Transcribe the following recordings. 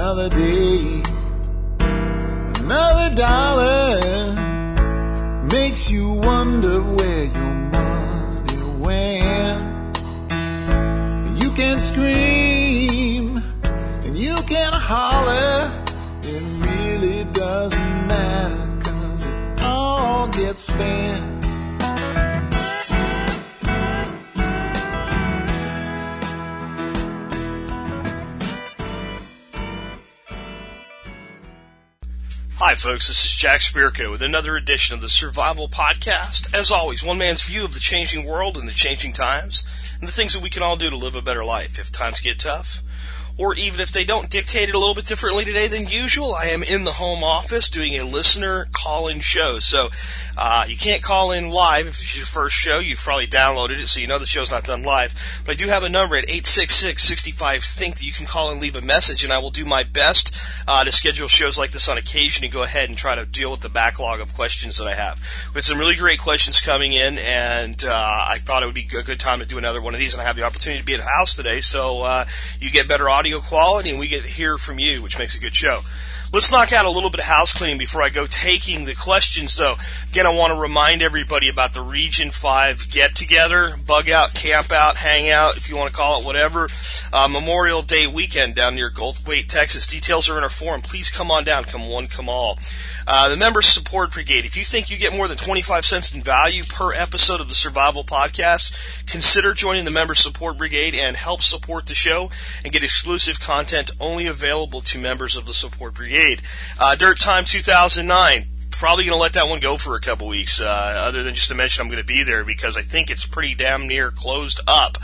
another day, another dollar makes you wonder where your money went. You can scream and you can holler, it really doesn't matter cause it all gets spent. Hi, folks. This is Jack Spirko with another edition of the Survival Podcast. As always, one man's view of the changing world and the changing times, and the things that we can all do to live a better life if times get tough or even if they don't dictate it a little bit differently today than usual, I am in the home office doing a listener call-in show. So uh, you can't call in live if it's your first show. You've probably downloaded it, so you know the show's not done live. But I do have a number at 866-65-THINK that you can call and leave a message, and I will do my best uh, to schedule shows like this on occasion and go ahead and try to deal with the backlog of questions that I have. We had some really great questions coming in, and uh, I thought it would be a good time to do another one of these, and I have the opportunity to be at the house today, so uh, you get better audio audio quality and we get to hear from you, which makes a good show. Let's knock out a little bit of house cleaning before I go taking the questions though. Again, I want to remind everybody about the Region 5 get together, bug out, camp out, hang out, if you want to call it whatever, uh, Memorial Day weekend down near Goldthwaite, Texas. Details are in our forum. Please come on down. Come one, come all. Uh, the Member Support Brigade. If you think you get more than 25 cents in value per episode of the Survival Podcast, consider joining the Member Support Brigade and help support the show and get exclusive content only available to members of the Support Brigade. Uh, Dirt Time 2009 probably going to let that one go for a couple weeks, uh, other than just to mention I'm going to be there because I think it's pretty damn near closed up.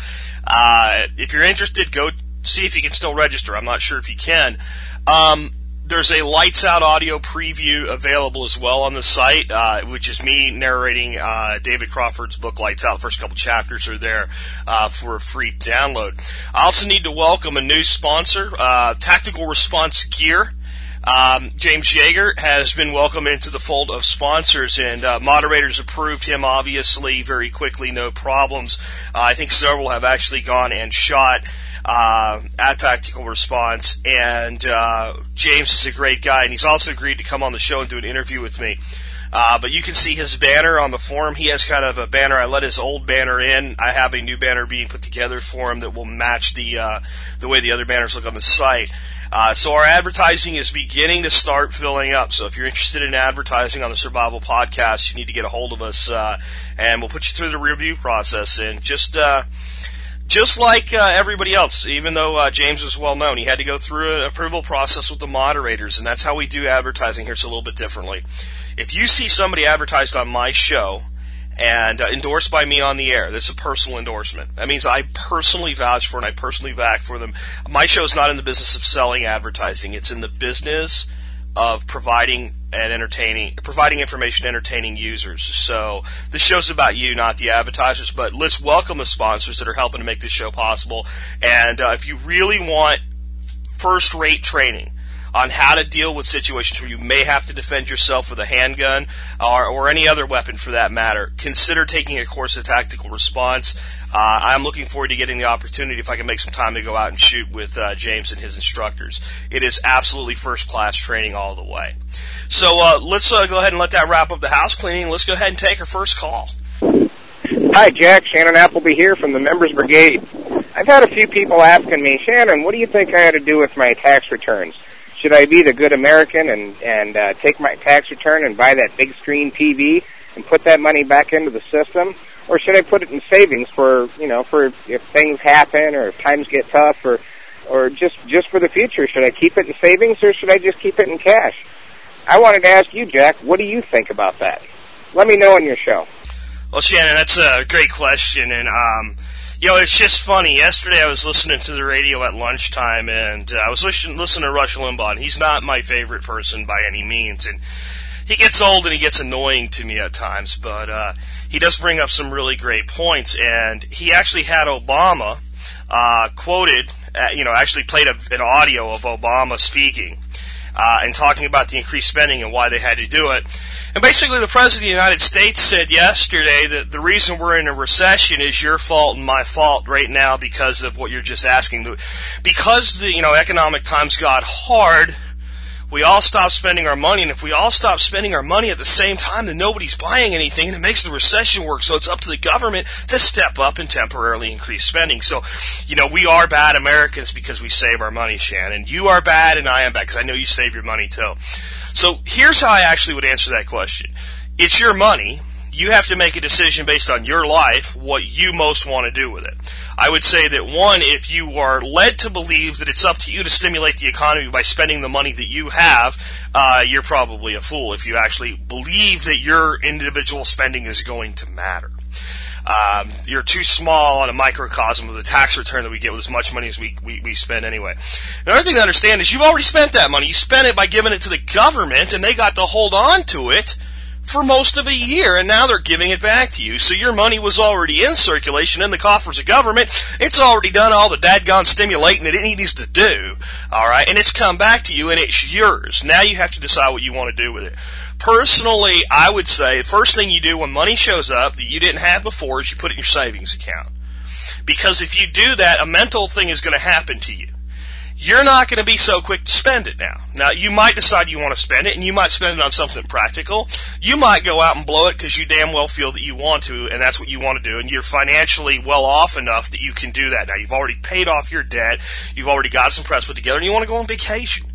Uh, if you're interested, go see if you can still register. I'm not sure if you can. Um, there's a lights out audio preview available as well on the site, uh, which is me narrating uh, David Crawford's book Lights Out. The first couple chapters are there uh, for a free download. I also need to welcome a new sponsor, uh, Tactical Response Gear. Um, James Yeager has been welcomed into the fold of sponsors, and uh, moderators approved him obviously very quickly, no problems. Uh, I think several have actually gone and shot uh, at Tactical Response, and uh, James is a great guy, and he's also agreed to come on the show and do an interview with me. Uh, but you can see his banner on the forum. He has kind of a banner. I let his old banner in. I have a new banner being put together for him that will match the uh, the way the other banners look on the site. Uh, so our advertising is beginning to start filling up. So if you're interested in advertising on the Survival Podcast, you need to get a hold of us, uh, and we'll put you through the review process. And just uh, just like uh, everybody else, even though uh, James was well known, he had to go through an approval process with the moderators, and that's how we do advertising here. It's a little bit differently. If you see somebody advertised on my show and uh, endorsed by me on the air, that's a personal endorsement. That means I personally vouch for and I personally back for them. My show is not in the business of selling advertising; it's in the business of providing and entertaining, providing information, entertaining users. So the show's about you, not the advertisers. But let's welcome the sponsors that are helping to make this show possible. And uh, if you really want first-rate training on how to deal with situations where you may have to defend yourself with a handgun or, or any other weapon for that matter, consider taking a course of tactical response. Uh, I'm looking forward to getting the opportunity if I can make some time to go out and shoot with uh, James and his instructors. It is absolutely first class training all the way. So uh, let's uh, go ahead and let that wrap up the house cleaning. Let's go ahead and take our first call. Hi, Jack. Shannon Appleby here from the Members Brigade. I've had a few people asking me, Shannon, what do you think I ought to do with my tax returns? Should I be the good American and and uh, take my tax return and buy that big screen TV and put that money back into the system, or should I put it in savings for you know for if things happen or if times get tough or or just just for the future? Should I keep it in savings or should I just keep it in cash? I wanted to ask you, Jack, what do you think about that? Let me know on your show. Well, Shannon, that's a great question, and um, know, it's just funny. Yesterday, I was listening to the radio at lunchtime, and uh, I was listening, listening to Rush Limbaugh. And he's not my favorite person by any means, and he gets old and he gets annoying to me at times. But uh, he does bring up some really great points, and he actually had Obama uh, quoted. Uh, you know, actually played a, an audio of Obama speaking uh, and talking about the increased spending and why they had to do it. And basically, the president of the United States said yesterday that the reason we're in a recession is your fault and my fault right now because of what you're just asking. Because the you know economic times got hard we all stop spending our money, and if we all stop spending our money at the same time, then nobody's buying anything, and it makes the recession work. So it's up to the government to step up and temporarily increase spending. So, you know, we are bad Americans because we save our money, Shannon. You are bad, and I am bad because I know you save your money too. So here's how I actually would answer that question. It's your money you have to make a decision based on your life, what you most want to do with it. I would say that one, if you are led to believe that it's up to you to stimulate the economy by spending the money that you have, uh, you're probably a fool if you actually believe that your individual spending is going to matter. Um, you're too small on a microcosm of the tax return that we get with as much money as we, we, we spend anyway. The other thing to understand is you've already spent that money. You spent it by giving it to the government and they got to hold on to it for most of a year, and now they're giving it back to you. So your money was already in circulation in the coffers of government. It's already done all the dadgone stimulating that it needs to do. All right, and it's come back to you, and it's yours. Now you have to decide what you want to do with it. Personally, I would say the first thing you do when money shows up that you didn't have before is you put it in your savings account. Because if you do that, a mental thing is going to happen to you you're not going to be so quick to spend it now. Now, you might decide you want to spend it, and you might spend it on something practical. You might go out and blow it because you damn well feel that you want to, and that's what you want to do, and you're financially well off enough that you can do that. Now, you've already paid off your debt, you've already got some press put together, and you want to go on vacation.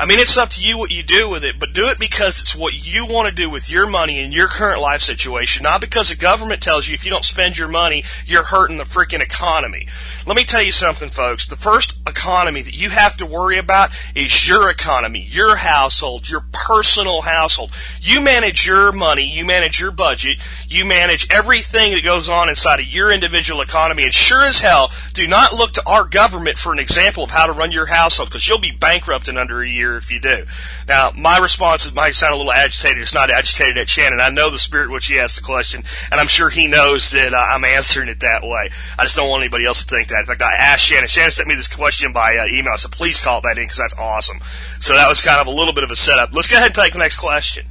I mean, it's up to you what you do with it, but do it because it's what you want to do with your money in your current life situation, not because the government tells you if you don't spend your money, you're hurting the freaking economy. Let me tell you something, folks. The first economy that you have to worry about is your economy, your household, your personal household. You manage your money, you manage your budget, you manage everything that goes on inside of your individual economy, and sure as hell, do not look to our government for an example of how to run your household because you'll be bankrupt in under a year if you do. Now, my response might sound a little agitated. It's not agitated at Shannon. I know the spirit which he asked the question, and I'm sure he knows that uh, I'm answering it that way. I just don't want anybody else to think that. In fact, I asked Shannon. Shannon sent me this question by uh, email. Said, please call that in because that's awesome. So that was kind of a little bit of a setup. Let's go ahead and take the next question.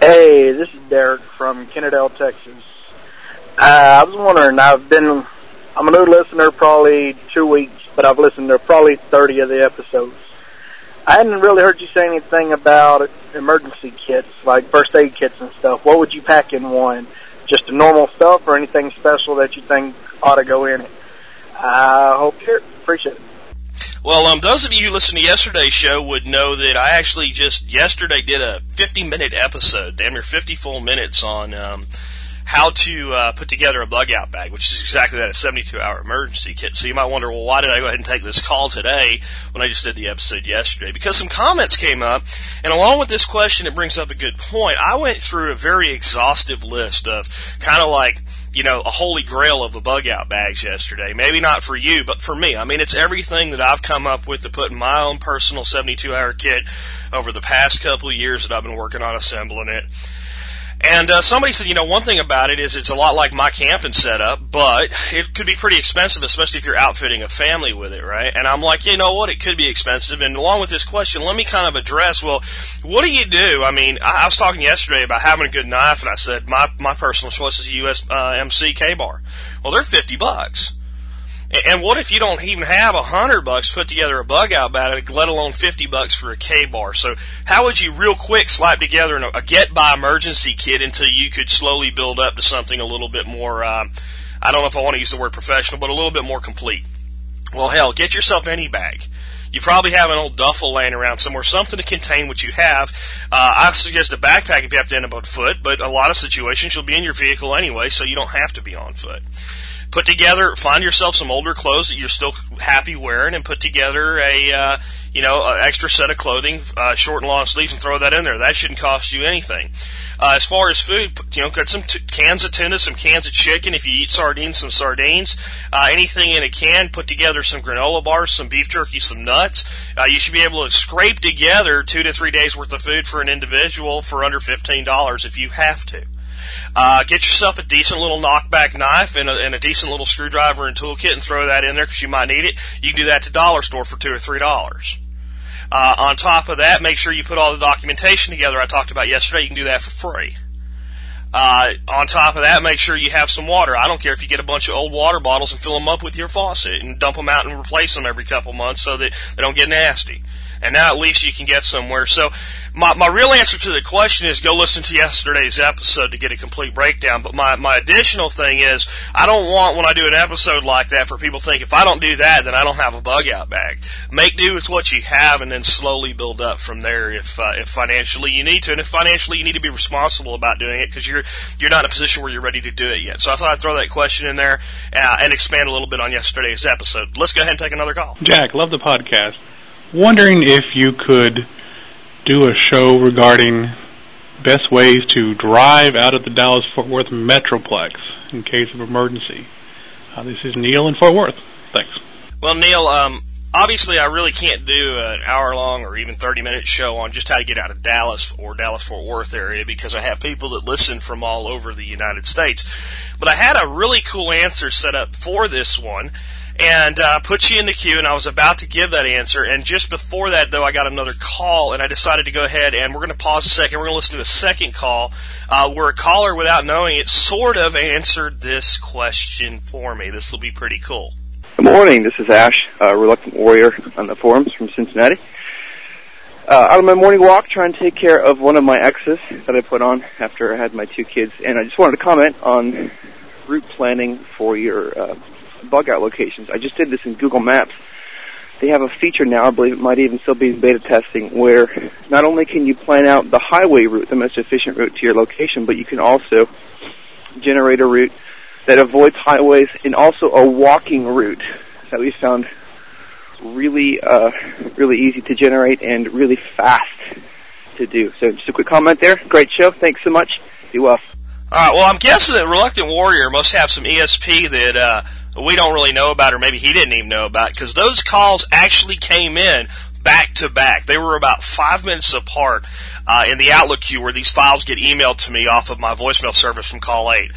Hey, this is Derek from Kennedale, Texas. Uh, I was wondering, I've been, I'm a new listener, probably two weeks, but I've listened to probably 30 of the episodes. I hadn't really heard you say anything about emergency kits, like first aid kits and stuff. What would you pack in one? Just the normal stuff or anything special that you think ought to go in it? I hope you appreciate it. Well, um, those of you who listened to yesterday's show would know that I actually just yesterday did a 50 minute episode, damn near 50 full minutes on um, how to uh, put together a bug out bag, which is exactly that, a 72 hour emergency kit. So you might wonder, well, why did I go ahead and take this call today when I just did the episode yesterday? Because some comments came up, and along with this question, it brings up a good point. I went through a very exhaustive list of kind of like, you know, a holy grail of the bug out bags yesterday. Maybe not for you, but for me. I mean, it's everything that I've come up with to put in my own personal 72 hour kit over the past couple of years that I've been working on assembling it. And uh, somebody said, you know, one thing about it is it's a lot like my camping setup, but it could be pretty expensive, especially if you're outfitting a family with it, right? And I'm like, you know what, it could be expensive. And along with this question, let me kind of address, well, what do you do? I mean, I, I was talking yesterday about having a good knife, and I said my my personal choice is a US uh, MC Ka-Bar. Well, they're fifty bucks. And what if you don't even have a hundred bucks put together a bug out bag, let alone fifty bucks for a Ka-Bar? So how would you real quick slap together a get by emergency kit until you could slowly build up to something a little bit more? Uh, I don't know if I want to use the word professional, but a little bit more complete. Well, hell, get yourself any bag. You probably have an old duffel laying around somewhere, something to contain what you have. Uh, I suggest a backpack if you have to end up on foot, but a lot of situations you'll be in your vehicle anyway, so you don't have to be on foot put together, find yourself some older clothes that you're still happy wearing, and put together a uh, you know an extra set of clothing, uh, short and long sleeves, and throw that in there. That shouldn't cost you anything. Uh, as far as food, you know, got some t- cans of tuna, some cans of chicken. If you eat sardines, some sardines. Uh, anything in a can. Put together some granola bars, some beef jerky, some nuts. Uh, you should be able to scrape together two to three days worth of food for an individual for under fifteen dollars if you have to. Uh, get yourself a decent little lockback knife and a, and a decent little screwdriver and toolkit and throw that in there because you might need it. You can do that to dollar store for two or three dollars. Uh, on top of that, make sure you put all the documentation together I talked about yesterday. You can do that for free. Uh, on top of that, make sure you have some water. I don't care if you get a bunch of old water bottles and fill them up with your faucet and dump them out and replace them every couple months so that they don't get nasty and now at least you can get somewhere. So my, my real answer to the question is go listen to yesterday's episode to get a complete breakdown. But my, my additional thing is I don't want when I do an episode like that for people to think if I don't do that, then I don't have a bug out bag. Make do with what you have and then slowly build up from there if, uh, if financially you need to. And if financially you need to be responsible about doing it because you're, you're not in a position where you're ready to do it yet. So I thought I'd throw that question in there uh, and expand a little bit on yesterday's episode. Let's go ahead and take another call. Jack, love the podcast wondering if you could do a show regarding best ways to drive out of the Dallas Fort Worth Metroplex in case of emergency. Uh, this is Neil in Fort Worth. Thanks. Well, Neil, um, obviously I really can't do an hour long or even 30 minute show on just how to get out of Dallas or Dallas Fort Worth area because I have people that listen from all over the United States. But I had a really cool answer set up for this one and uh, put you in the queue. And I was about to give that answer, and just before that, though, I got another call, and I decided to go ahead and we're going to pause a second. We're going to listen to a second call uh, where a caller, without knowing it, sort of answered this question for me. This will be pretty cool. Good morning. This is Ash, uh, reluctant warrior on the forums from Cincinnati. Uh, out on my morning walk, trying to take care of one of my exes that I put on after I had my two kids, and I just wanted to comment on route planning for your uh, bug out locations. I just did this in Google Maps. They have a feature now, I believe it might even still be in beta testing, where not only can you plan out the highway route, the most efficient route to your location, but you can also generate a route that avoids highways and also a walking route that we found really, uh, really easy to generate and really fast to do. So just a quick comment there. Great show. Thanks so much. Be well. All right. Well, I'm guessing that Reluctant Warrior must have some ESP that uh, we don't really know about, or maybe he didn't even know about, because those calls actually came in back to back. They were about five minutes apart uh, in the Outlook queue where these files get emailed to me off of my voicemail service from Call 8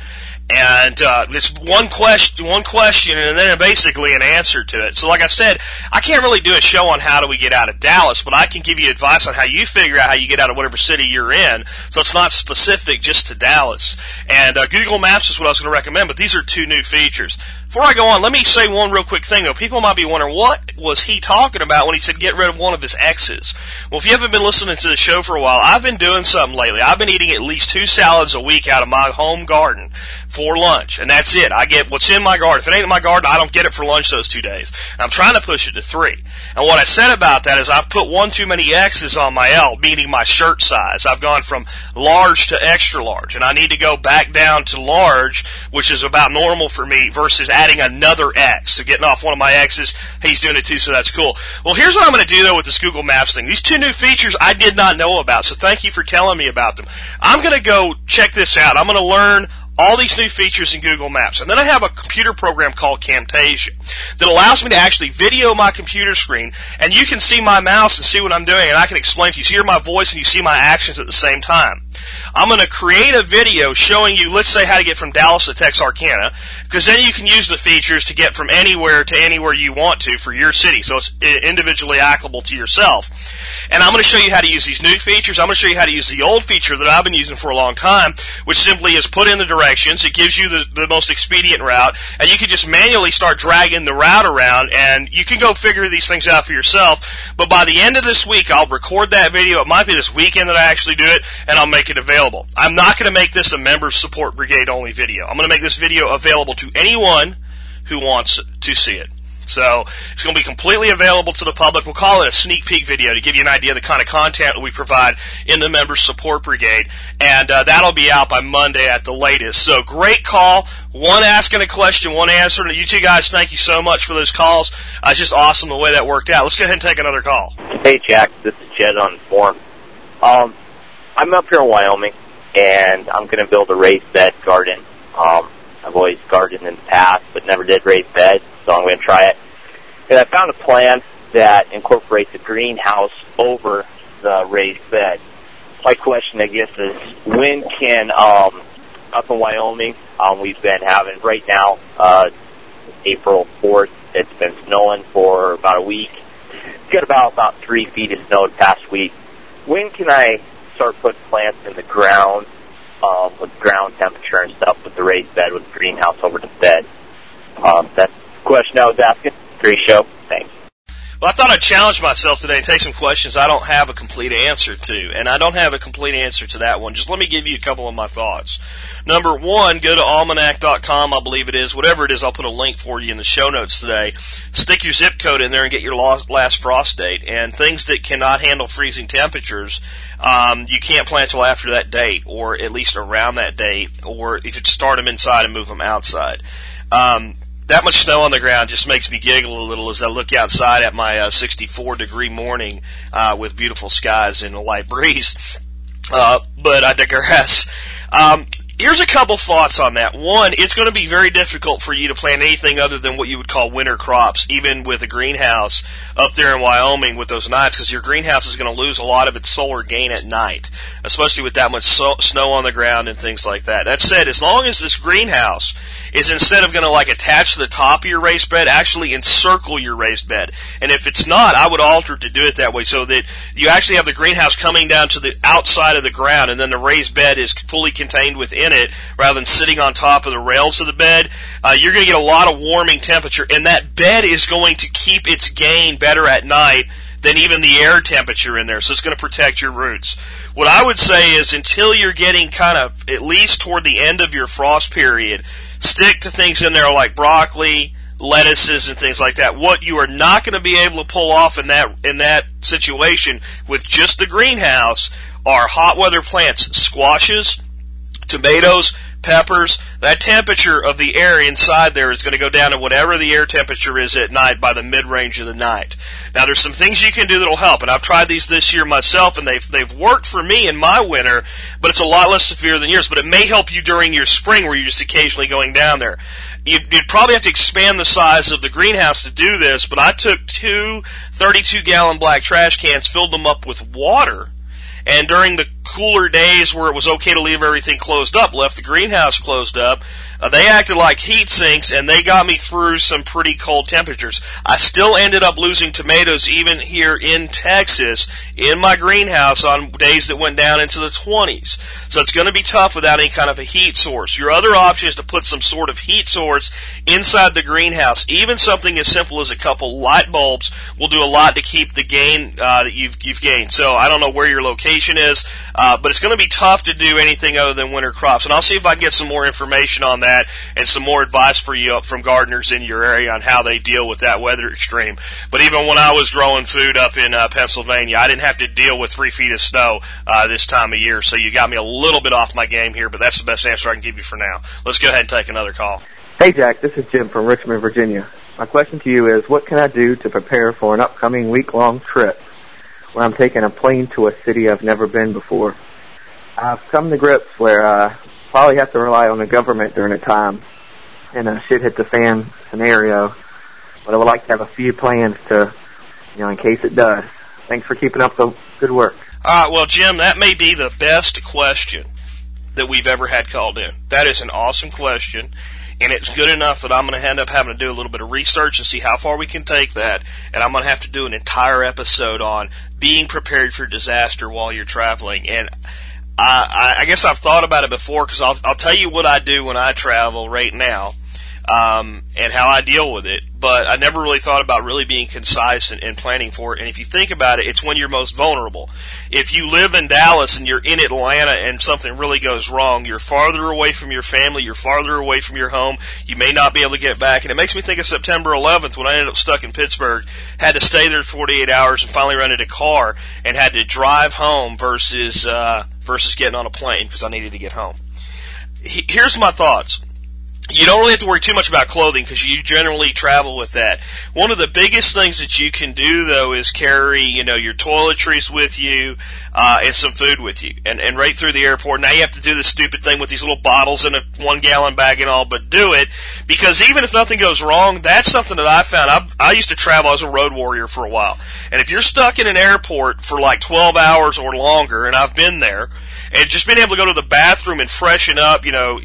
and uh, it's one question, one question, and then basically an answer to it. So, like I said, I can't really do a show on how do we get out of Dallas, but I can give you advice on how you figure out how you get out of whatever city you're in. So it's not specific just to Dallas. And uh, Google Maps is what I was going to recommend, but these are two new features. Before I go on, let me say one real quick thing though. People might be wondering what was he talking about when he said get rid of one of his exes. Well, if you haven't been listening to the show for a while, I've been doing something lately. I've been eating at least two salads a week out of my home garden for lunch, and that's it. I get what's in my garden. If it ain't in my garden, I don't get it for lunch those two days. And I'm trying to push it to three. And what I said about that is I've put one too many X's on my L, meaning my shirt size. I've gone from large to extra large, and I need to go back down to large, which is about normal for me, versus adding another X. So getting off one of my X's, he's doing it too, so that's cool. Well, here's what I'm going to do though with this Google Maps thing. These two new features I did not know about, so thank you for telling me about them. I'm going to go check this out. I'm going to learn all these new features in Google Maps. And then I have a computer program called Camtasia that allows me to actually video my computer screen and you can see my mouse and see what I'm doing and I can explain to you. So you hear my voice and you see my actions at the same time. I'm going to create a video showing you, let's say, how to get from Dallas to Texarkana, because then you can use the features to get from anywhere to anywhere you want to for your city. So it's uh, individually applicable to yourself. And I'm going to show you how to use these new features. I'm going to show you how to use the old feature that I've been using for a long time, which simply is put in the directions. It gives you the, the most expedient route, and you can just manually start dragging the route around, and you can go figure these things out for yourself. But by the end of this week, I'll record that video. It might be this weekend that I actually do it, and I'll make it available. I'm not going to make this a member support brigade only video. I'm going to make this video available to anyone who wants to see it. So it's going to be completely available to the public. We'll call it a sneak peek video to give you an idea of the kind of content we provide in the member support brigade. And uh, that'll be out by Monday at the latest. So great call. One asking a question, one answering. You two guys, thank you so much for those calls. Uh, it's just awesome the way that worked out. Let's go ahead and take another call. Hey, Jack. This is Jed on Forum. Um, I'm up here in Wyoming, and I'm going to build a raised bed garden. Um, I've always gardened in the past, but never did raised beds, so I'm going to try it. And I found a plan that incorporates a greenhouse over the raised bed. My question, I guess, is when can um, up in Wyoming um, we've been having right now uh, April 4th. It's been snowing for about a week. got about about three feet of snow the past week. When can I start putting plants in the ground um, with ground temperature and stuff with the raised bed with the greenhouse over the bed? Um, that's the question I was asking. Great show. Well, I thought I'd challenge myself today and take some questions I don't have a complete answer to. And I don't have a complete answer to that one. Just let me give you a couple of my thoughts. Number one, go to almanac.com, I believe it is. Whatever it is, I'll put a link for you in the show notes today. Stick your zip code in there and get your last frost date. And things that cannot handle freezing temperatures, um, you can't plant till after that date, or at least around that date, or if you start them inside and move them outside. Um, that much snow on the ground just makes me giggle a little as I look outside at my uh, 64 degree morning uh, with beautiful skies and a light breeze. Uh, but I digress. Um, here's a couple thoughts on that. One, it's going to be very difficult for you to plant anything other than what you would call winter crops, even with a greenhouse up there in Wyoming with those nights, because your greenhouse is going to lose a lot of its solar gain at night, especially with that much so- snow on the ground and things like that. That said, as long as this greenhouse is instead of going to like attach to the top of your raised bed, actually encircle your raised bed. And if it's not, I would alter to do it that way so that you actually have the greenhouse coming down to the outside of the ground and then the raised bed is fully contained within it rather than sitting on top of the rails of the bed. Uh, you're going to get a lot of warming temperature and that bed is going to keep its gain better at night than even the air temperature in there. So it's going to protect your roots. What I would say is until you're getting kind of at least toward the end of your frost period, stick to things in there like broccoli, lettuces and things like that. What you are not going to be able to pull off in that in that situation with just the greenhouse are hot weather plants, squashes, tomatoes, peppers, that temperature of the air inside there is going to go down to whatever the air temperature is at night by the mid-range of the night. Now there's some things you can do that'll help, and I've tried these this year myself, and they've they've worked for me in my winter, but it's a lot less severe than yours. But it may help you during your spring where you're just occasionally going down there. You'd, you'd probably have to expand the size of the greenhouse to do this, but I took two 32 gallon black trash cans, filled them up with water, and during the cooler days where it was okay to leave everything closed up, left the greenhouse closed up, uh, they acted like heat sinks and they got me through some pretty cold temperatures. I still ended up losing tomatoes even here in Texas in my greenhouse on days that went down into the 20s. So it's going to be tough without any kind of a heat source. Your other option is to put some sort of heat source inside the greenhouse. Even something as simple as a couple light bulbs will do a lot to keep the gain uh, that you've you've gained. So I don't know where your location is, uh, but it's going to be tough to do anything other than winter crops. And I'll see if I can get some more information on that that and some more advice for you from gardeners in your area on how they deal with that weather extreme. But even when I was growing food up in uh, Pennsylvania, I didn't have to deal with three feet of snow uh, this time of year. So you got me a little bit off my game here, but that's the best answer I can give you for now. Let's go ahead and take another call. Hey Jack, this is Jim from Richmond, Virginia. My question to you is, what can I do to prepare for an upcoming week-long trip where I'm taking a plane to a city I've never been before? I've come to grips where uh, probably have to rely on the government during a time in a shit hit the fan scenario. But I would like to have a few plans to, you know, in case it does. Thanks for keeping up the good work. All right, well, Jim, that may be the best question that we've ever had called in. That is an awesome question, and it's good enough that I'm going to end up having to do a little bit of research and see how far we can take that. And I'm going to have to do an entire episode on being prepared for disaster while you're traveling. And I, I guess I've thought about it before because I'll, I'll tell you what I do when I travel right now, um, and how I deal with it. But I never really thought about really being concise and, and planning for it. And if you think about it, it's when you're most vulnerable. If you live in Dallas and you're in Atlanta and something really goes wrong, you're farther away from your family, you're farther away from your home. You may not be able to get back. And it makes me think of September 11th when I ended up stuck in Pittsburgh, had to stay there 48 hours and finally rented a car and had to drive home versus. Uh, versus getting on a plane because I needed to get home. Here's my thoughts. You don't really have to worry too much about clothing because you generally travel with that. One of the biggest things that you can do though is carry, you know, your toiletries with you, uh, and some food with you. And, and right through the airport. Now you have to do the stupid thing with these little bottles in a one gallon bag and all, but do it because even if nothing goes wrong, that's something that I found. I, I used to travel as a road warrior for a while. And if you're stuck in an airport for like 12 hours or longer, and I've been there, and just being able to go to the bathroom and freshen up, you know,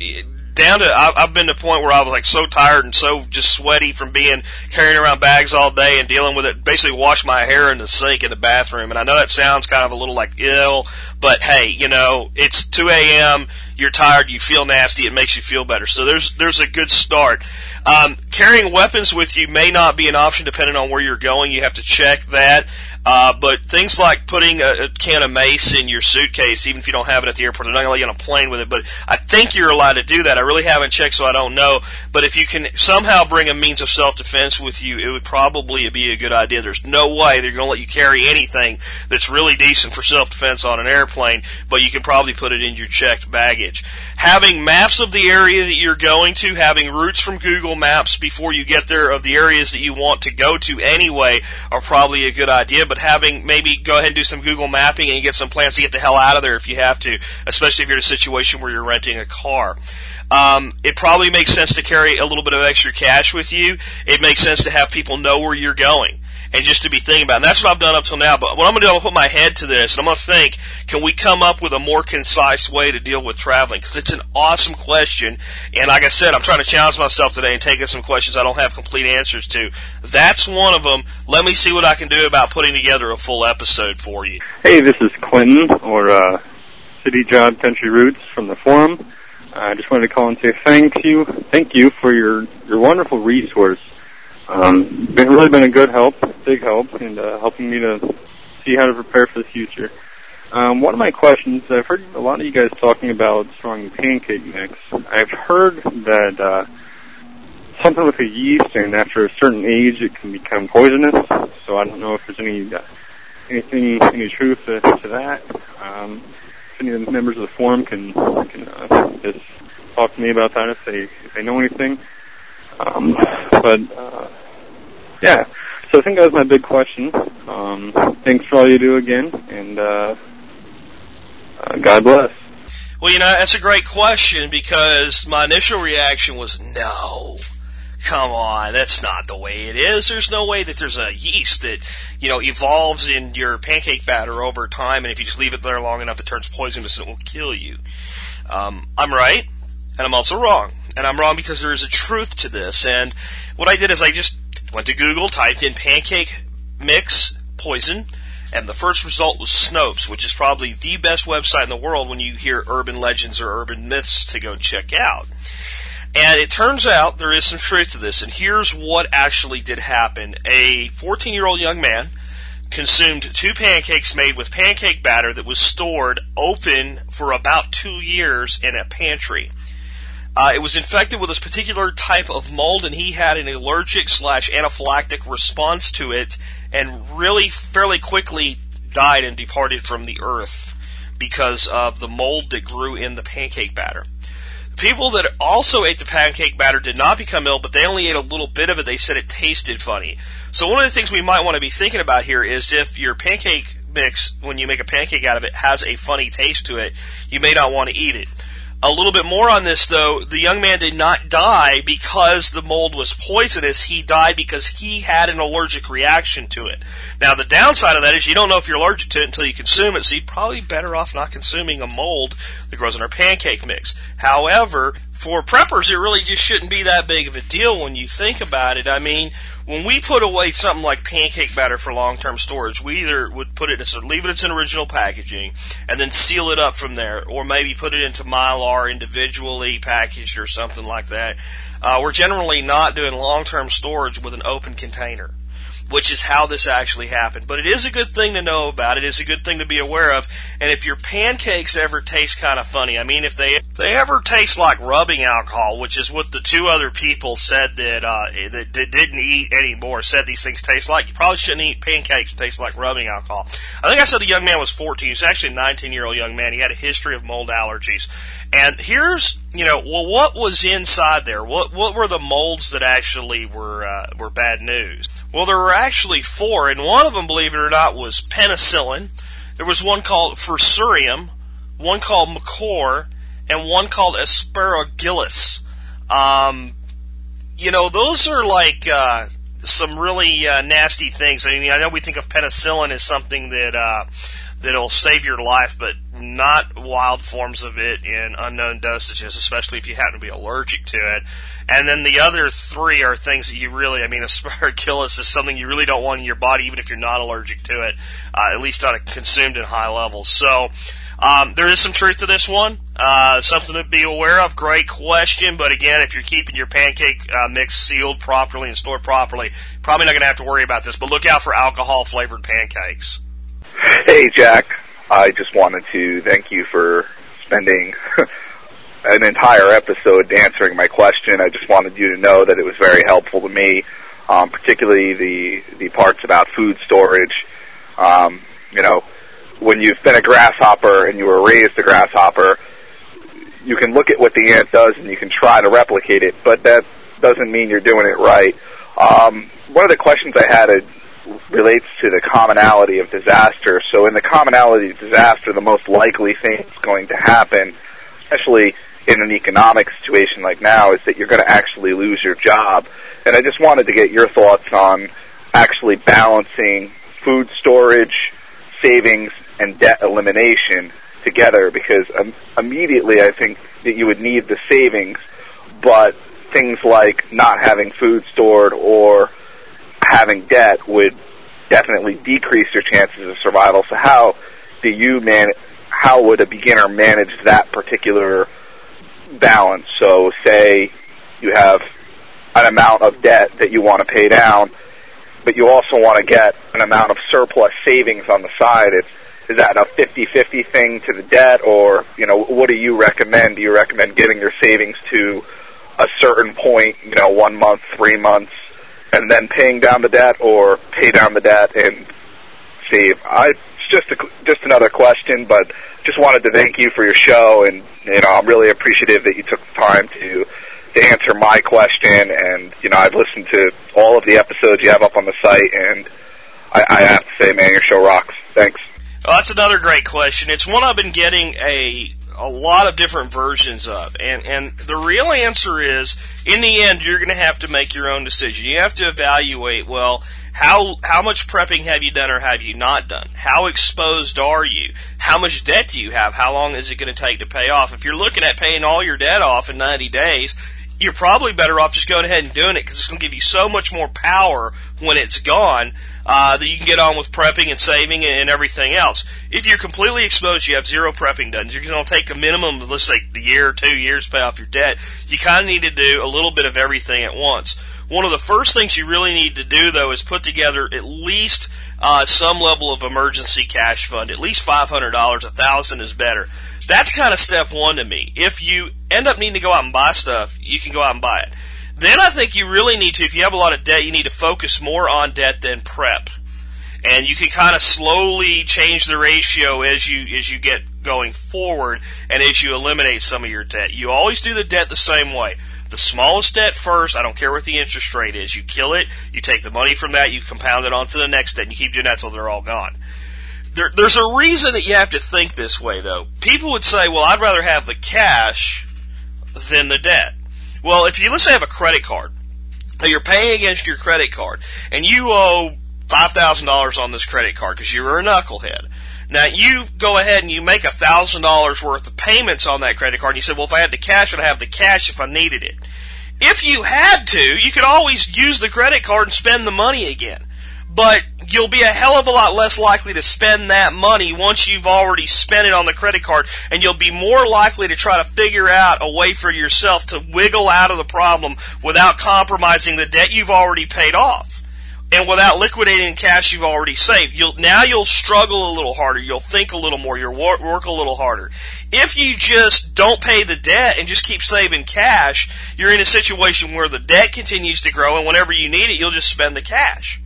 down to I, I've been to the point where I was like so tired and so just sweaty from being carrying around bags all day and dealing with it. Basically, wash my hair in the sink in the bathroom. And I know that sounds kind of a little like ill, but hey, you know, it's 2 a.m. You're tired, you feel nasty, it makes you feel better. So there's there's a good start. Um, carrying weapons with you may not be an option depending on where you're going. You have to check that. Uh, but things like putting a, a can of mace in your suitcase, even if you don't have it at the airport, they're not going to let you on a plane with it. But I think you're allowed to do that. I really haven't checked, so I don't know. But if you can somehow bring a means of self-defense with you, it would probably be a good idea. There's no way they're going to let you carry anything that's really decent for self-defense on an airplane, but you can probably put it in your checked baggage. Having maps of the area that you're going to, having routes from Google Maps before you get there of the areas that you want to go to anyway are probably a good idea. But having maybe go ahead and do some Google mapping and get some plans to get the hell out of there if you have to, especially if you're in a situation where you're renting a car. Um, it probably makes sense to carry a little bit of extra cash with you. It makes sense to have people know where you're going and just to be thinking about. It. And that's what I've done up till now. But what I'm going to do, I'm going to put my head to this, and I'm going to think: Can we come up with a more concise way to deal with traveling? Because it's an awesome question, and like I said, I'm trying to challenge myself today and taking some questions I don't have complete answers to. That's one of them. Let me see what I can do about putting together a full episode for you. Hey, this is Clinton or uh, City Job Country Roots from the forum. I just wanted to call and say thank you, thank you for your your wonderful resource um, been really been a good help, big help, and uh, helping me to see how to prepare for the future. Um, one of my questions, I've heard a lot of you guys talking about strong pancake mix. I've heard that uh, something with the yeast, and after a certain age, it can become poisonous. So I don't know if there's any uh, anything any truth to, to that. Um, if any of the members of the forum can can uh, just talk to me about that if they if they know anything. Um, but uh, yeah, so I think that was my big question. Um, thanks for all you do again, and uh, uh, God bless. Well, you know, that's a great question because my initial reaction was no. Come on, that's not the way it is. There's no way that there's a yeast that, you know, evolves in your pancake batter over time, and if you just leave it there long enough, it turns poisonous and it will kill you. Um, I'm right, and I'm also wrong and I'm wrong because there is a truth to this. And what I did is I just went to Google, typed in pancake mix poison, and the first result was Snopes, which is probably the best website in the world when you hear urban legends or urban myths to go check out. And it turns out there is some truth to this, and here's what actually did happen. A 14 year old young man consumed two pancakes made with pancake batter that was stored open for about two years in a pantry. Uh, it was infected with this particular type of mold, and he had an allergic slash anaphylactic response to it, and really fairly quickly died and departed from the earth because of the mold that grew in the pancake batter. The people that also ate the pancake batter did not become ill, but they only ate a little bit of it. They said it tasted funny. So one of the things we might want to be thinking about here is if your pancake mix, when you make a pancake out of it, has a funny taste to it, you may not want to eat it. A little bit more on this though, the young man did not die because the mold was poisonous. He died because he had an allergic reaction to it. Now the downside of that is you don't know if you're allergic to it until you consume it, so you're probably better off not consuming a mold that grows in our pancake mix. However, for preppers, it really just shouldn't be that big of a deal when you think about it. I mean, when we put away something like pancake batter for long-term storage, we either would put it, so leave it in its original packaging, and then seal it up from there, or maybe put it into mylar individually packaged or something like that. Uh, we're generally not doing long-term storage with an open container which is how this actually happened. But it is a good thing to know about. It is a good thing to be aware of. And if your pancakes ever taste kind of funny, I mean, if they if they ever taste like rubbing alcohol, which is what the two other people said that uh, that, that didn't eat anymore said these things taste like, you probably shouldn't eat pancakes that taste like rubbing alcohol. I think I said the young man was 14. He's actually a 19 year old young man. He had a history of mold allergies. And here's, you know, well, what was inside there? What what were the molds that actually were uh, were bad news? Well, there were actually four, and one of them, believe it or not, was penicillin. There was one called Fusarium, one called Mucor, and one called Aspergillus. Um, you know, those are like uh, some really uh, nasty things. I mean, I know we think of penicillin as something that uh, that'll save your life, but not wild forms of it in unknown dosages, especially if you happen to be allergic to it. And then the other three are things that you really, I mean, aspergillus is something you really don't want in your body, even if you're not allergic to it, uh, at least a consumed in high levels. So, um, there is some truth to this one. Uh, something to be aware of. Great question, but again, if you're keeping your pancake uh, mix sealed properly and stored properly, probably not going to have to worry about this. But look out for alcohol flavored pancakes. Hey, Jack. I just wanted to thank you for spending an entire episode answering my question. I just wanted you to know that it was very helpful to me, um, particularly the the parts about food storage. Um, you know, when you've been a grasshopper and you were raised a grasshopper, you can look at what the ant does and you can try to replicate it, but that doesn't mean you're doing it right. Um, one of the questions I had uh, relates to the commonality of disaster. So in the commonality of disaster, the most likely thing that's going to happen, especially in an economic situation like now, is that you're going to actually lose your job. And I just wanted to get your thoughts on actually balancing food storage, savings, and debt elimination together because um, immediately I think that you would need the savings, but things like not having food stored or having debt would definitely decrease your chances of survival. So how do you man? How would a beginner manage that particular balance? So say you have an amount of debt that you want to pay down, but you also want to get an amount of surplus savings on the side. It's is that a 50-50 thing to the debt or, you know, what do you recommend? Do you recommend getting your savings to a certain point, you know, one month, three months, and then paying down the debt or pay down the debt and save? I, it's just a, just another question, but just wanted to thank you for your show and, you know, I'm really appreciative that you took the time to to answer my question and you know I've listened to all of the episodes you have up on the site and I, I have to say man your show rocks thanks well, that's another great question. It's one I've been getting a a lot of different versions of, and and the real answer is, in the end, you're going to have to make your own decision. You have to evaluate well. How how much prepping have you done or have you not done? How exposed are you? How much debt do you have? How long is it going to take to pay off? If you're looking at paying all your debt off in 90 days, you're probably better off just going ahead and doing it because it's going to give you so much more power when it's gone uh, that you can get on with prepping and saving and everything else. If you're completely exposed, you have zero prepping done. You're going to take a minimum, of, let's say, a year or two years to pay off your debt. You kind of need to do a little bit of everything at once. One of the first things you really need to do, though, is put together at least uh, some level of emergency cash fund. At least five hundred dollars. A thousand is better. That's kind of step one to me. If you end up needing to go out and buy stuff, you can go out and buy it. Then I think you really need to, if you have a lot of debt, you need to focus more on debt than prep. And you can kind of slowly change the ratio as you, as you get going forward and as you eliminate some of your debt. You always do the debt the same way. The smallest debt first, I don't care what the interest rate is. You kill it, you take the money from that, you compound it onto the next debt, and you keep doing that until they're all gone. There, there's a reason that you have to think this way, though. People would say, well, I'd rather have the cash than the debt. Well, if you let's say have a credit card, you're paying against your credit card, and you owe five thousand dollars on this credit card because you're a knucklehead. Now you go ahead and you make a thousand dollars worth of payments on that credit card, and you say, "Well, if I had the cash, I'd have the cash if I needed it." If you had to, you could always use the credit card and spend the money again but you'll be a hell of a lot less likely to spend that money once you've already spent it on the credit card, and you'll be more likely to try to figure out a way for yourself to wiggle out of the problem without compromising the debt you've already paid off. And without liquidating cash you've already saved, you'll now you'll struggle a little harder. You'll think a little more. You'll work a little harder. If you just don't pay the debt and just keep saving cash, you're in a situation where the debt continues to grow, and whenever you need it, you'll just spend the cash.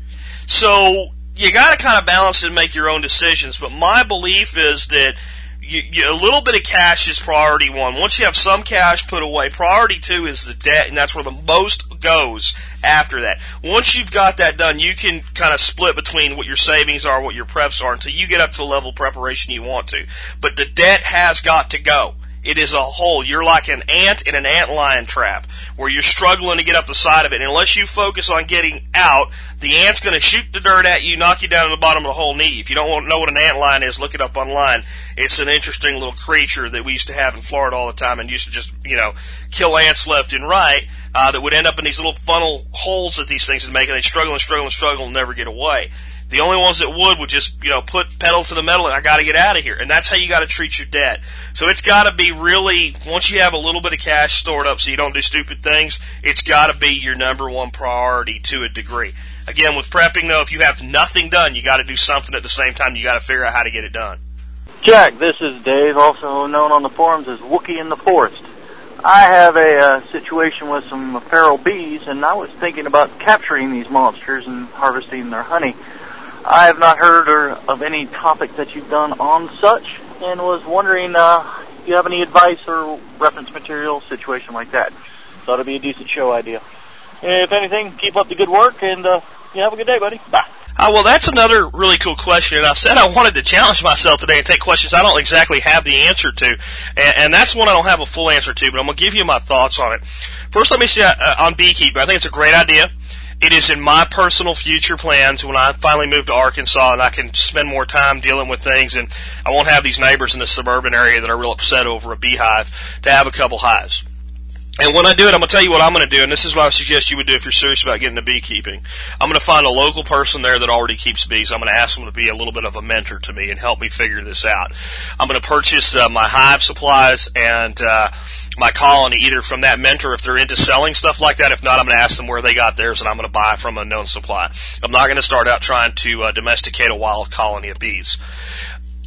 So you got to kind of balance it and make your own decisions. But my belief is that you, you, a little bit of cash is priority one. Once you have some cash put away, priority two is the debt, and that's where the most goes after that. Once you've got that done, you can kind of split between what your savings are, what your preps are, until you get up to the level of preparation you want to. But the debt has got to go. It is a hole. You're like an ant in an ant lion trap where you're struggling to get up the side of it. And unless you focus on getting out, the ant's going to shoot the dirt at you, knock you down to the bottom of the whole knee. If you don't know what an ant lion is, look it up online. It's an interesting little creature that we used to have in Florida all the time and used to just, you know, kill ants left and right, uh, that would end up in these little funnel holes that these things would make and they'd struggle and struggle and struggle and never get away. The only ones that would would just, you know, put pedal to the metal and I gotta get out of here. And that's how you gotta treat your debt. So it's gotta be really, once you have a little bit of cash stored up so you don't do stupid things, it's gotta be your number one priority to a degree. Again, with prepping though, if you have nothing done, you gotta do something at the same time. You gotta figure out how to get it done. Jack, this is Dave, also known on the forums as Wookie in the Forest. I have a uh, situation with some feral bees, and I was thinking about capturing these monsters and harvesting their honey. I have not heard or, of any topic that you've done on such, and was wondering uh, if you have any advice or reference material, situation like that. Thought it'd be a decent show idea. If anything, keep up the good work, and uh, you have a good day, buddy. Bye. Uh, well, that's another really cool question, and I said I wanted to challenge myself today and take questions I don't exactly have the answer to, and, and that's one I don't have a full answer to, but I'm going to give you my thoughts on it. First, let me say uh, on beekeeping. I think it's a great idea. It is in my personal future plans when I finally move to Arkansas and I can spend more time dealing with things and I won't have these neighbors in the suburban area that are real upset over a beehive to have a couple hives. And when I do it, I'm going to tell you what I'm going to do, and this is what I suggest you would do if you're serious about getting into beekeeping. I'm going to find a local person there that already keeps bees. I'm going to ask them to be a little bit of a mentor to me and help me figure this out. I'm going to purchase uh, my hive supplies and uh, my colony either from that mentor if they're into selling stuff like that. If not, I'm going to ask them where they got theirs, and I'm going to buy from a known supply. I'm not going to start out trying to uh, domesticate a wild colony of bees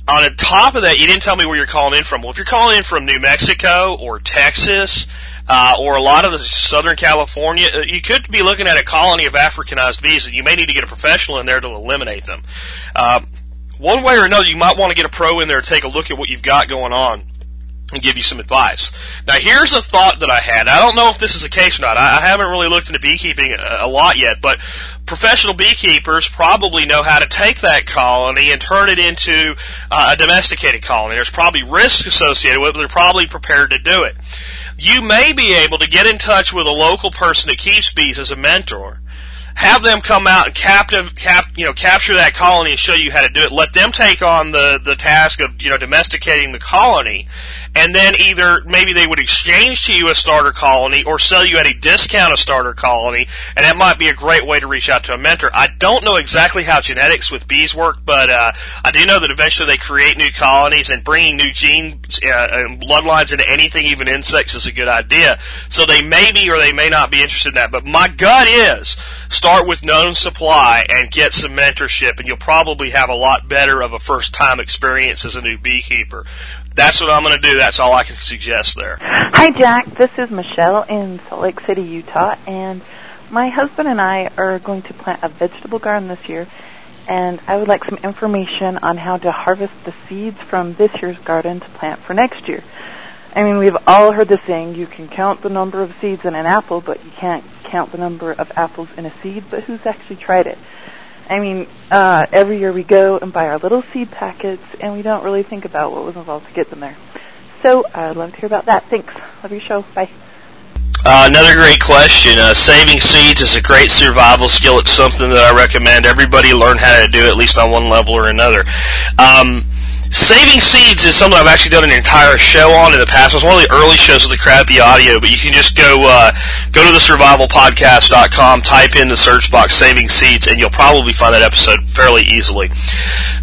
on the top of that, you didn't tell me where you're calling in from. Well, if you're calling in from New Mexico or Texas, uh, or a lot of the Southern California, uh, you could be looking at a colony of Africanized bees, and you may need to get a professional in there to eliminate them. Um, one way or another, you might want to get a pro in there to take a look at what you've got going on and give you some advice. Now, here's a thought that I had. I don't know if this is the case or not. I, haven't really looked into beekeeping a, a lot yet, but professional beekeepers probably know how to take that colony and turn it into uh, a domesticated colony. There's probably risk associated with it, but they're probably prepared to do it you may be able to get in touch with a local person that keeps bees as a mentor. Have them come out and captive, cap, you know, capture that colony and show you how to do it. Let them take on the, the task of, you know, domesticating the colony and then either maybe they would exchange to you a starter colony or sell you at a discount a starter colony, and that might be a great way to reach out to a mentor. I don't know exactly how genetics with bees work, but uh, I do know that eventually they create new colonies, and bringing new genes uh, and bloodlines into anything, even insects, is a good idea. So they may be or they may not be interested in that. But my gut is start with known supply and get some mentorship, and you'll probably have a lot better of a first time experience as a new beekeeper that's what I'm going to do. That's all I can suggest there. Hi, Jack. This is Michelle in Salt Lake City, Utah, and my husband and I are going to plant a vegetable garden this year, and I would like some information on how to harvest the seeds from this year's garden to plant for next year. I mean, we've all heard the saying, you can count the number of seeds in an apple, but you can't count the number of apples in a seed, but who's actually tried it? I mean, uh, every year we go and buy our little seed packets, and we don't really think about what was involved to get them there. So I'd love to hear about that. Thanks. Love your show. Bye. Uh, another great question. Uh, saving seeds is a great survival skill. It's something that I recommend everybody learn how to do at least on one level or another. Um, Saving Seeds is something I've actually done an entire show on in the past. It was one of the early shows with the crappy audio, but you can just go uh, go to the survivalpodcast.com, type in the search box Saving Seeds, and you'll probably find that episode fairly easily.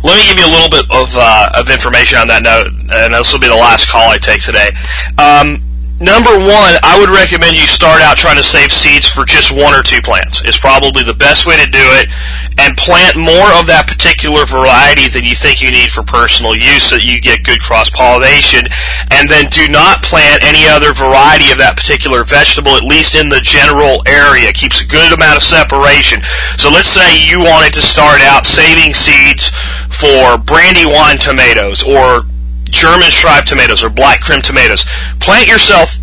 Let me give you a little bit of uh, of information on that note, and this will be the last call I take today. Um, Number one, I would recommend you start out trying to save seeds for just one or two plants. It's probably the best way to do it, and plant more of that particular variety than you think you need for personal use so that you get good cross-pollination, and then do not plant any other variety of that particular vegetable, at least in the general area. It keeps a good amount of separation. So let's say you wanted to start out saving seeds for brandywine tomatoes or German striped tomatoes or black Krim tomatoes. Plant yourself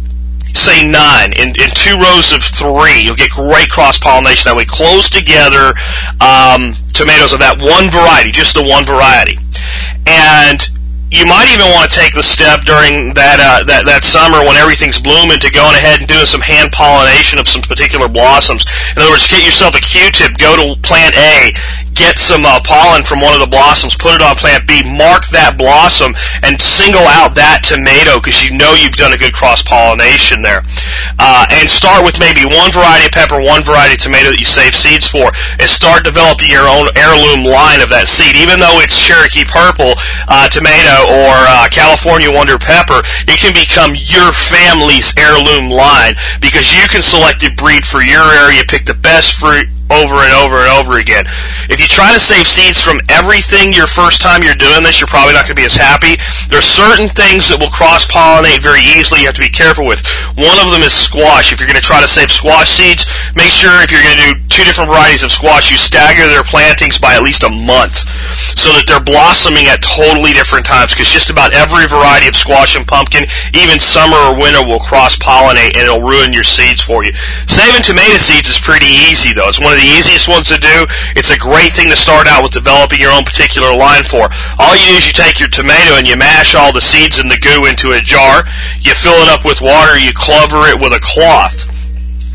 say nine in, in two rows of three. You'll get great cross pollination that way. Close together um, tomatoes of that one variety, just the one variety, and you might even want to take the step during that uh, that that summer when everything's blooming to going ahead and doing some hand pollination of some particular blossoms. In other words, get yourself a Q-tip, go to plant A, get some uh, pollen from one of the blossoms, put it on plant B, mark that blossom, and single out that tomato because you know you've done a good cross pollination there. Uh, and start with maybe one variety of pepper, one variety of tomato that you save seeds for, and start developing your own heirloom line of that seed. Even though it's Cherokee purple uh, tomato or uh, California Wonder Pepper, it can become your family's heirloom line because you can select a breed for your area, pick the best fruit over and over and over again. If you try to save seeds from everything your first time you're doing this, you're probably not going to be as happy. There are certain things that will cross-pollinate very easily you have to be careful with. One of them is squash. If you're going to try to save squash seeds, make sure if you're going to do two different varieties of squash, you stagger their plantings by at least a month so that they're blossoming at totally different times because just about every variety of squash and pumpkin, even summer or winter, will cross-pollinate and it'll ruin your seeds for you. Saving tomato seeds is pretty easy though. It's one of the easiest ones to do. It's a great thing to start out with developing your own particular line for. All you do is you take your tomato and you mash all the seeds and the goo into a jar. You fill it up with water. You cover it with a cloth.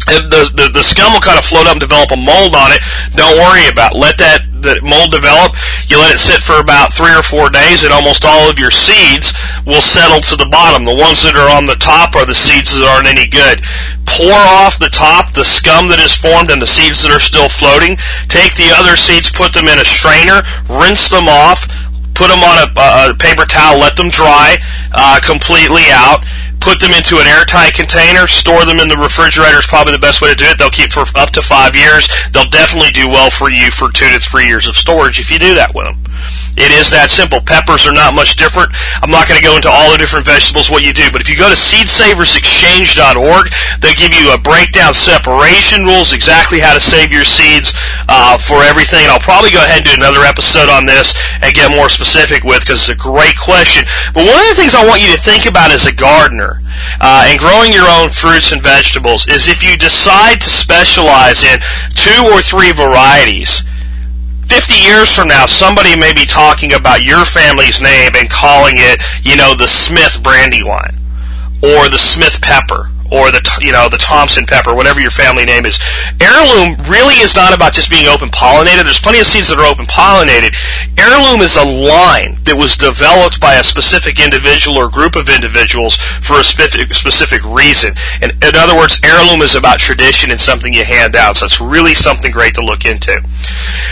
The, the, the scum will kind of float up and develop a mold on it. Don't worry about it. Let that the mold develop. You let it sit for about three or four days, and almost all of your seeds will settle to the bottom. The ones that are on the top are the seeds that aren't any good. Pour off the top the scum that is formed and the seeds that are still floating. Take the other seeds, put them in a strainer, rinse them off, put them on a, a paper towel, let them dry uh, completely out put them into an airtight container, store them in the refrigerator is probably the best way to do it. They'll keep for up to five years. They'll definitely do well for you for two to three years of storage if you do that with them. It is that simple. Peppers are not much different. I'm not going to go into all the different vegetables what you do, but if you go to seedsaversexchange.org, they give you a breakdown separation rules, exactly how to save your seeds uh, for everything. And I'll probably go ahead and do another episode on this and get more specific with because it's a great question. But one of the things I want you to think about as a gardener uh, and growing your own fruits and vegetables is if you decide to specialize in two or three varieties, 50 years from now, somebody may be talking about your family's name and calling it, you know, the Smith Brandywine or the Smith Pepper or the you know the Thompson pepper, whatever your family name is. Heirloom really is not about just being open pollinated. There's plenty of seeds that are open pollinated. Heirloom is a line that was developed by a specific individual or group of individuals for a specific specific reason. And in other words, heirloom is about tradition and something you hand out. So it's really something great to look into.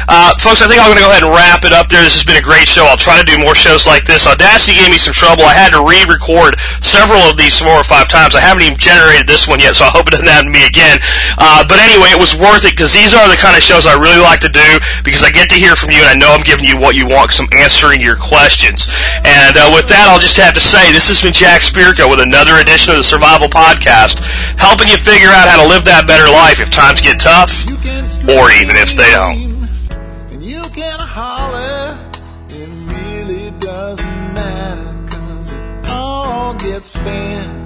Uh, folks, I think I'm going to go ahead and wrap it up there. This has been a great show. I'll try to do more shows like this. Audacity gave me some trouble. I had to re-record several of these four or five times. I haven't even generated this one yet, so I hope it doesn't happen to me again. Uh, but anyway, it was worth it because these are the kind of shows I really like to do because I get to hear from you and I know I'm giving you what you want because I'm answering your questions. And uh, with that, I'll just have to say this has been Jack Spirko with another edition of the Survival Podcast, helping you figure out how to live that better life if times get tough or even if they don't. And you can holler, it really doesn't matter, cause it all gets spent.